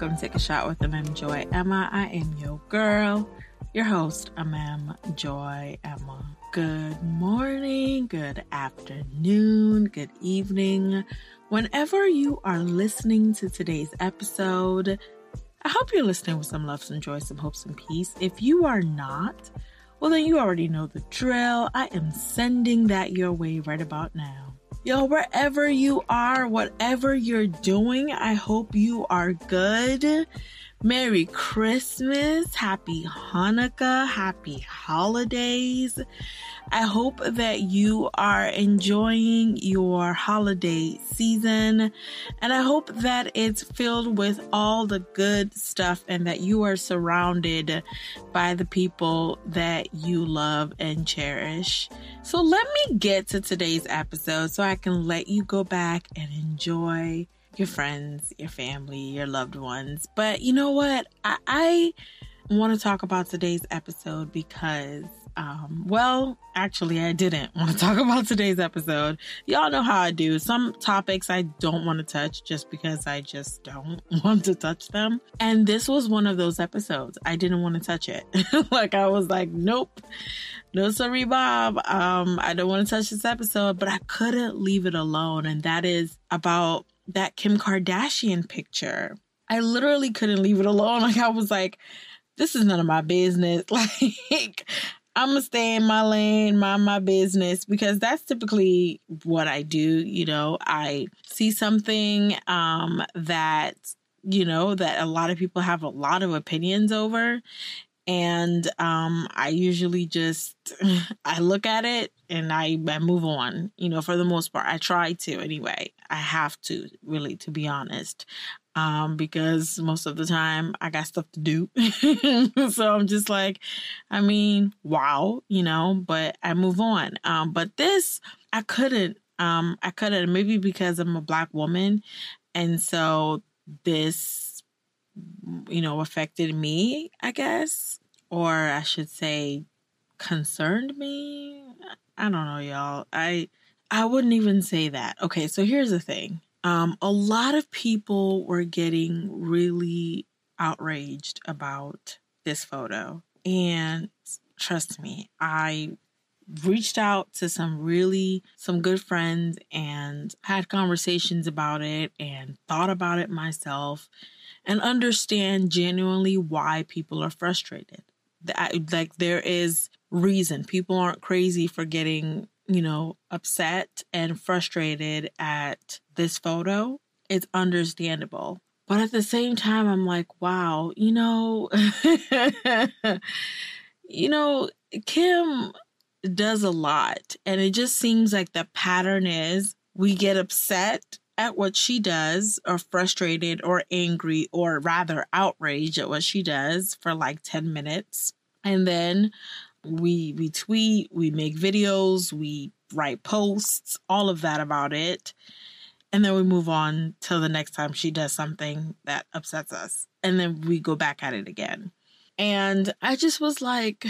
Welcome Take a Shot with MM Joy Emma. I am your girl, your host, MM Joy Emma. Good morning, good afternoon, good evening. Whenever you are listening to today's episode, I hope you're listening with some love, some joy, some hope, some peace. If you are not, well, then you already know the drill. I am sending that your way right about now. Yo, wherever you are, whatever you're doing, I hope you are good. Merry Christmas, Happy Hanukkah, Happy Holidays. I hope that you are enjoying your holiday season and I hope that it's filled with all the good stuff and that you are surrounded by the people that you love and cherish. So let me get to today's episode so I can let you go back and enjoy your friends, your family, your loved ones. But you know what? I, I want to talk about today's episode because, um, well, actually, I didn't want to talk about today's episode. Y'all know how I do. Some topics I don't want to touch just because I just don't want to touch them. And this was one of those episodes. I didn't want to touch it. like, I was like, nope. No, sorry, Bob. Um, I don't want to touch this episode, but I couldn't leave it alone. And that is about that Kim Kardashian picture. I literally couldn't leave it alone. Like I was like, this is none of my business. Like I'm gonna stay in my lane, mind my business, because that's typically what I do. You know, I see something um, that you know that a lot of people have a lot of opinions over, and um, I usually just I look at it and I, I move on. You know, for the most part, I try to anyway. I have to really, to be honest, um, because most of the time I got stuff to do. so I'm just like, I mean, wow, you know, but I move on. Um, but this I couldn't. Um, I couldn't maybe because I'm a black woman, and so this, you know, affected me. I guess or I should say concerned me. I don't know, y'all. I I wouldn't even say that. Okay, so here's the thing. Um a lot of people were getting really outraged about this photo. And trust me, I reached out to some really some good friends and had conversations about it and thought about it myself and understand genuinely why people are frustrated That like there is reason. People aren't crazy for getting, you know, upset and frustrated at this photo. It's understandable. But at the same time, I'm like, wow, you know, you know, Kim does a lot. And it just seems like the pattern is we get upset at what she does or frustrated or angry or rather outraged at what she does for like 10 minutes. And then we we tweet we make videos we write posts all of that about it. And then we move on till the next time she does something that upsets us. And then we go back at it again. And i just was like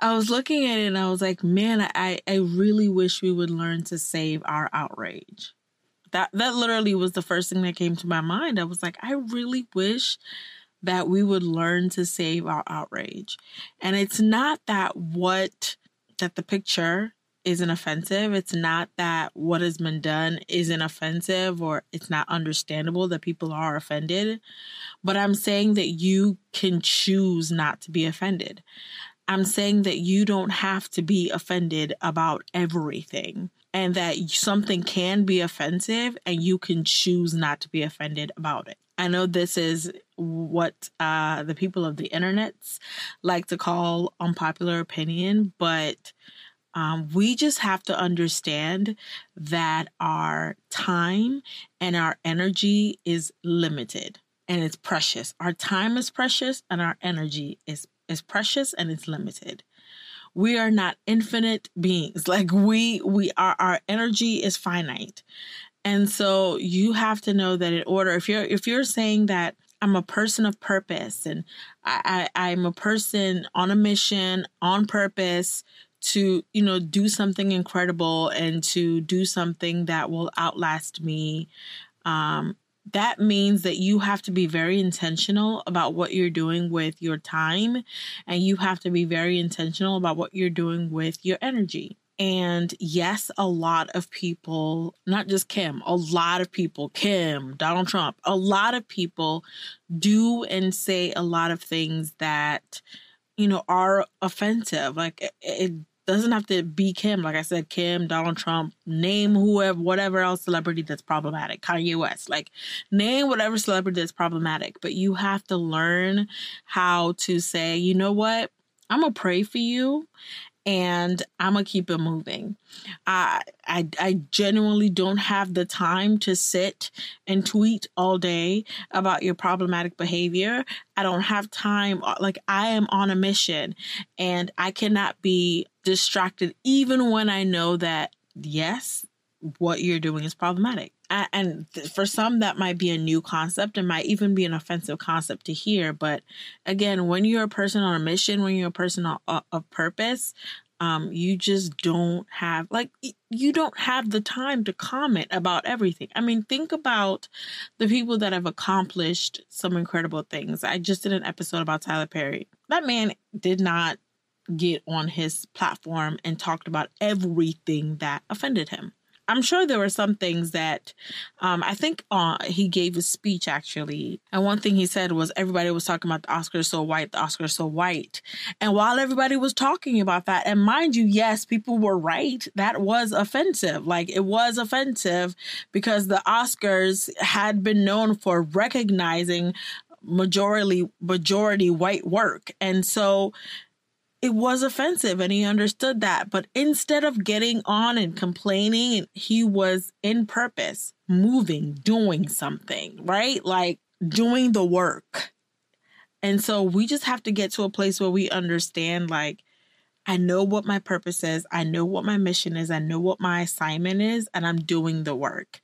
i was looking at it and i was like man i i really wish we would learn to save our outrage that that literally was the first thing that came to my mind. I was like, I really wish that we would learn to save our outrage. And it's not that what that the picture isn't offensive. It's not that what has been done isn't offensive or it's not understandable that people are offended. But I'm saying that you can choose not to be offended. I'm saying that you don't have to be offended about everything and that something can be offensive and you can choose not to be offended about it. I know this is what uh, the people of the internets like to call unpopular opinion, but um, we just have to understand that our time and our energy is limited and it's precious. Our time is precious and our energy is, is precious and it's limited we are not infinite beings. Like we we are our energy is finite. And so you have to know that in order if you're if you're saying that I'm a person of purpose and I, I I'm a person on a mission on purpose to you know do something incredible and to do something that will outlast me um that means that you have to be very intentional about what you're doing with your time and you have to be very intentional about what you're doing with your energy. And yes, a lot of people, not just Kim, a lot of people, Kim, Donald Trump, a lot of people do and say a lot of things that, you know, are offensive. Like it, it doesn't have to be Kim. Like I said, Kim, Donald Trump, name whoever, whatever else celebrity that's problematic, Kanye West, like name whatever celebrity that's problematic. But you have to learn how to say, you know what? I'm to pray for you and I'm gonna keep it moving. I, I I genuinely don't have the time to sit and tweet all day about your problematic behavior. I don't have time. Like I am on a mission, and I cannot be distracted even when I know that yes, what you're doing is problematic. And for some, that might be a new concept and might even be an offensive concept to hear. But again, when you're a person on a mission, when you're a person of purpose, um, you just don't have like you don't have the time to comment about everything. I mean, think about the people that have accomplished some incredible things. I just did an episode about Tyler Perry. That man did not get on his platform and talked about everything that offended him. I'm sure there were some things that um, I think uh, he gave a speech actually. And one thing he said was everybody was talking about the Oscars so white, the Oscars so white. And while everybody was talking about that, and mind you, yes, people were right. That was offensive. Like it was offensive because the Oscars had been known for recognizing majority majority white work. And so it was offensive and he understood that. But instead of getting on and complaining, he was in purpose, moving, doing something, right? Like doing the work. And so we just have to get to a place where we understand like I know what my purpose is. I know what my mission is. I know what my assignment is, and I'm doing the work.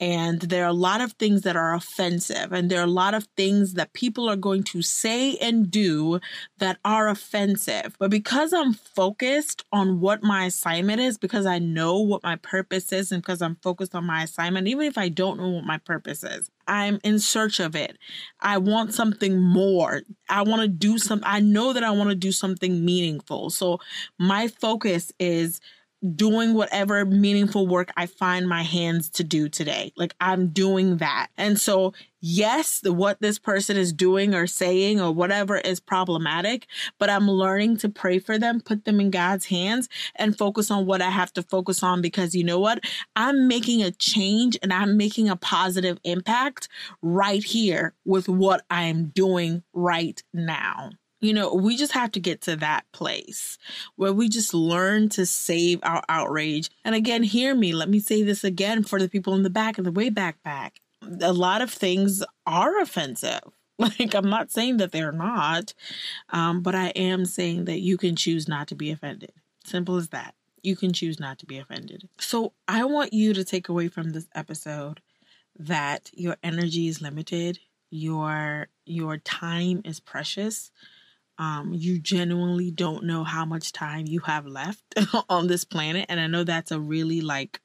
And there are a lot of things that are offensive, and there are a lot of things that people are going to say and do that are offensive. But because I'm focused on what my assignment is, because I know what my purpose is, and because I'm focused on my assignment, even if I don't know what my purpose is, I'm in search of it. I want something more. I want to do some I know that I want to do something meaningful. So my focus is doing whatever meaningful work I find my hands to do today. Like I'm doing that. And so, yes, the, what this person is doing or saying or whatever is problematic, but I'm learning to pray for them, put them in God's hands and focus on what I have to focus on because you know what? I'm making a change and I'm making a positive impact right here with what I'm doing right now. You know, we just have to get to that place where we just learn to save our outrage. And again, hear me. Let me say this again for the people in the back of the way back back. A lot of things are offensive. Like, I'm not saying that they're not, um, but I am saying that you can choose not to be offended. Simple as that. You can choose not to be offended. So, I want you to take away from this episode that your energy is limited, your your time is precious um, you genuinely don't know how much time you have left on this planet. And I know that's a really like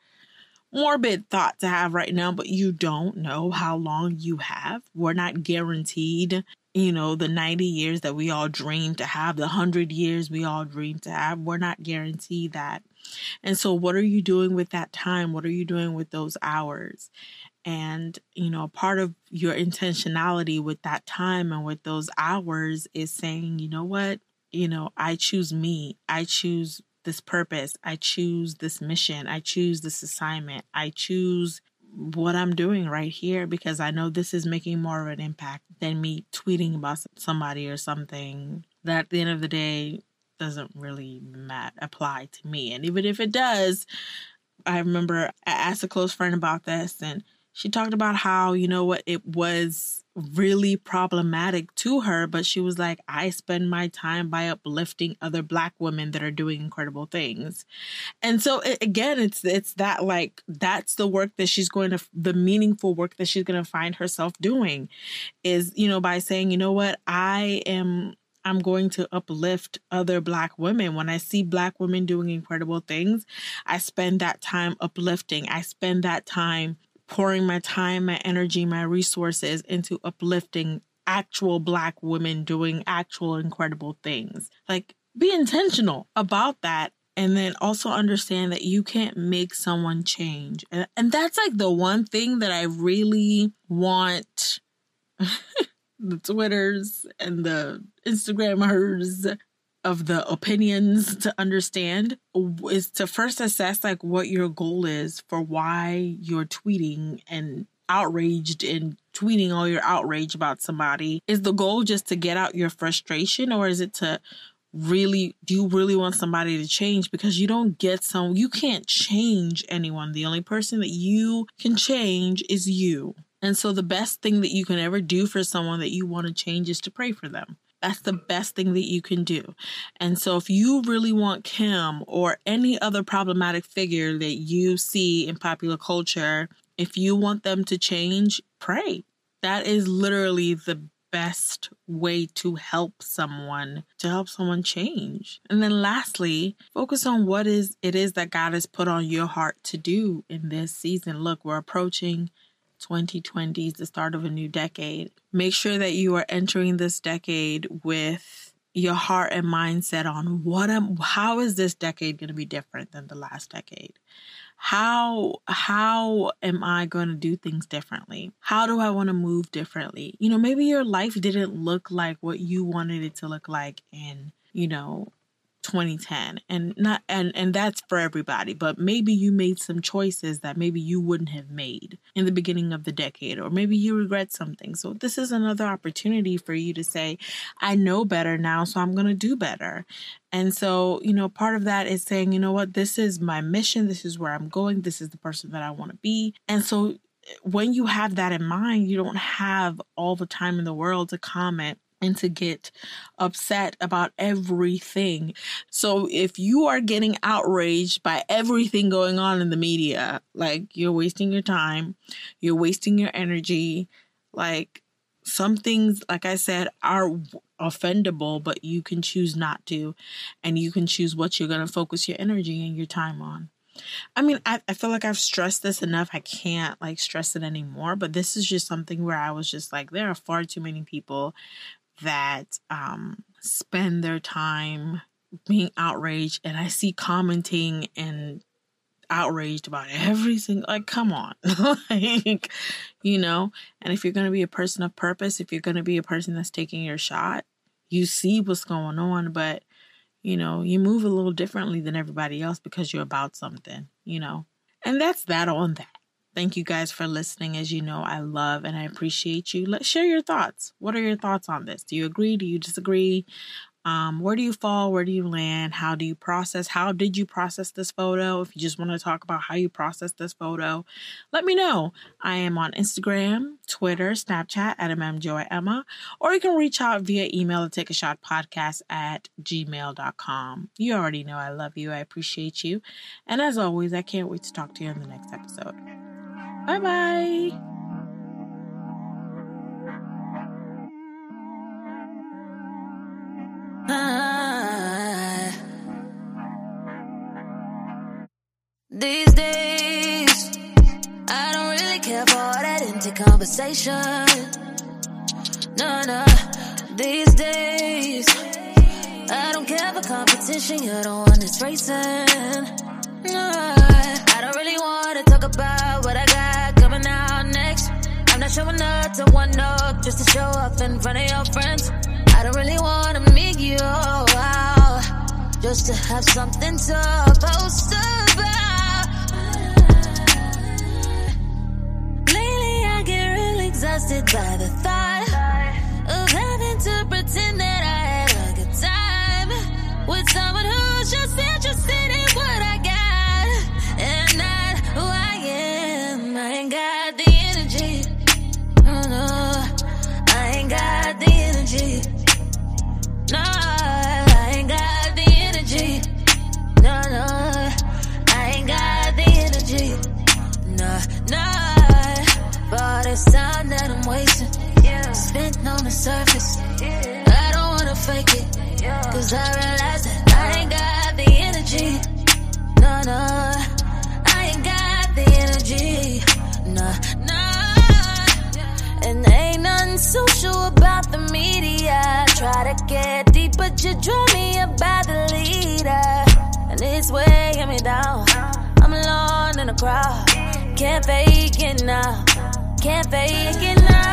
morbid thought to have right now, but you don't know how long you have. We're not guaranteed, you know, the 90 years that we all dream to have, the 100 years we all dream to have. We're not guaranteed that. And so, what are you doing with that time? What are you doing with those hours? And, you know, part of your intentionality with that time and with those hours is saying, you know what? You know, I choose me. I choose this purpose. I choose this mission. I choose this assignment. I choose what I'm doing right here because I know this is making more of an impact than me tweeting about somebody or something that at the end of the day doesn't really mat- apply to me. And even if it does, I remember I asked a close friend about this and she talked about how, you know what, it was really problematic to her, but she was like, I spend my time by uplifting other black women that are doing incredible things. And so it, again, it's it's that like that's the work that she's going to the meaningful work that she's going to find herself doing is, you know, by saying, you know what, I am I'm going to uplift other Black women. When I see Black women doing incredible things, I spend that time uplifting. I spend that time pouring my time, my energy, my resources into uplifting actual black women doing actual incredible things. Like, be intentional about that. And then also understand that you can't make someone change. And, and that's like the one thing that I really want the Twitters and the Instagrammers of the opinions to understand is to first assess like what your goal is for why you're tweeting and outraged and tweeting all your outrage about somebody. Is the goal just to get out your frustration or is it to really do you really want somebody to change? Because you don't get some you can't change anyone. The only person that you can change is you. And so the best thing that you can ever do for someone that you want to change is to pray for them that's the best thing that you can do. And so, if you really want Kim or any other problematic figure that you see in popular culture if you want them to change, pray. That is literally the best way to help someone to help someone change. And then lastly, focus on what is it is that God has put on your heart to do in this season. Look, we're approaching 2020 is the start of a new decade. Make sure that you are entering this decade with your heart and mindset on what am how is this decade going to be different than the last decade? how how am i going to do things differently how do i want to move differently you know maybe your life didn't look like what you wanted it to look like in you know 2010 and not and and that's for everybody but maybe you made some choices that maybe you wouldn't have made in the beginning of the decade or maybe you regret something. So this is another opportunity for you to say i know better now so i'm going to do better. And so you know part of that is saying you know what? This is my mission. This is where i'm going. This is the person that i want to be. And so eh, when you have that in mind you don't have all the time in the world to comment and to get upset about everything. So if you are getting outraged by everything going on in the media, like you're wasting your time, you're wasting your energy, like some things like I said are offendable, but you can choose not to and you can choose what you're going to focus your energy and your time on. I mean, I, I feel like I've stressed this enough. I can't like stress it anymore. But this is just something where I was just like, there are far too many people that um, spend their time being outraged and I see commenting and outraged about everything like come on like you know? And if you're going to be a person of purpose if you're going to be a person that's taking your shot you see what's going on but you know you move a little differently than everybody else because you're about something you know? And that's that on that Thank you guys for listening. As you know, I love and I appreciate you. Let's share your thoughts. What are your thoughts on this? Do you agree? Do you disagree? Um, where do you fall? Where do you land? How do you process? How did you process this photo? If you just want to talk about how you process this photo, let me know. I am on Instagram, Twitter, Snapchat at mmjoyemma, or you can reach out via email to take a shot podcast at gmail.com. You already know I love you. I appreciate you. And as always, I can't wait to talk to you in the next episode. Bye bye. Ah. These days, I don't really care for that empty conversation. No, no. These days, I don't care for competition. You're the one that's racing. No, I don't really want to talk about up to one up just to show up in front of your friends. I don't really want to meet you out just to have something to post about. Lately, I get real exhausted by the thought of having to pretend that I had a good time with someone who's media. Try to get deep, but you draw me about the leader. And it's weighing me down. I'm alone in the crowd. Can't fake it now. Can't fake it now.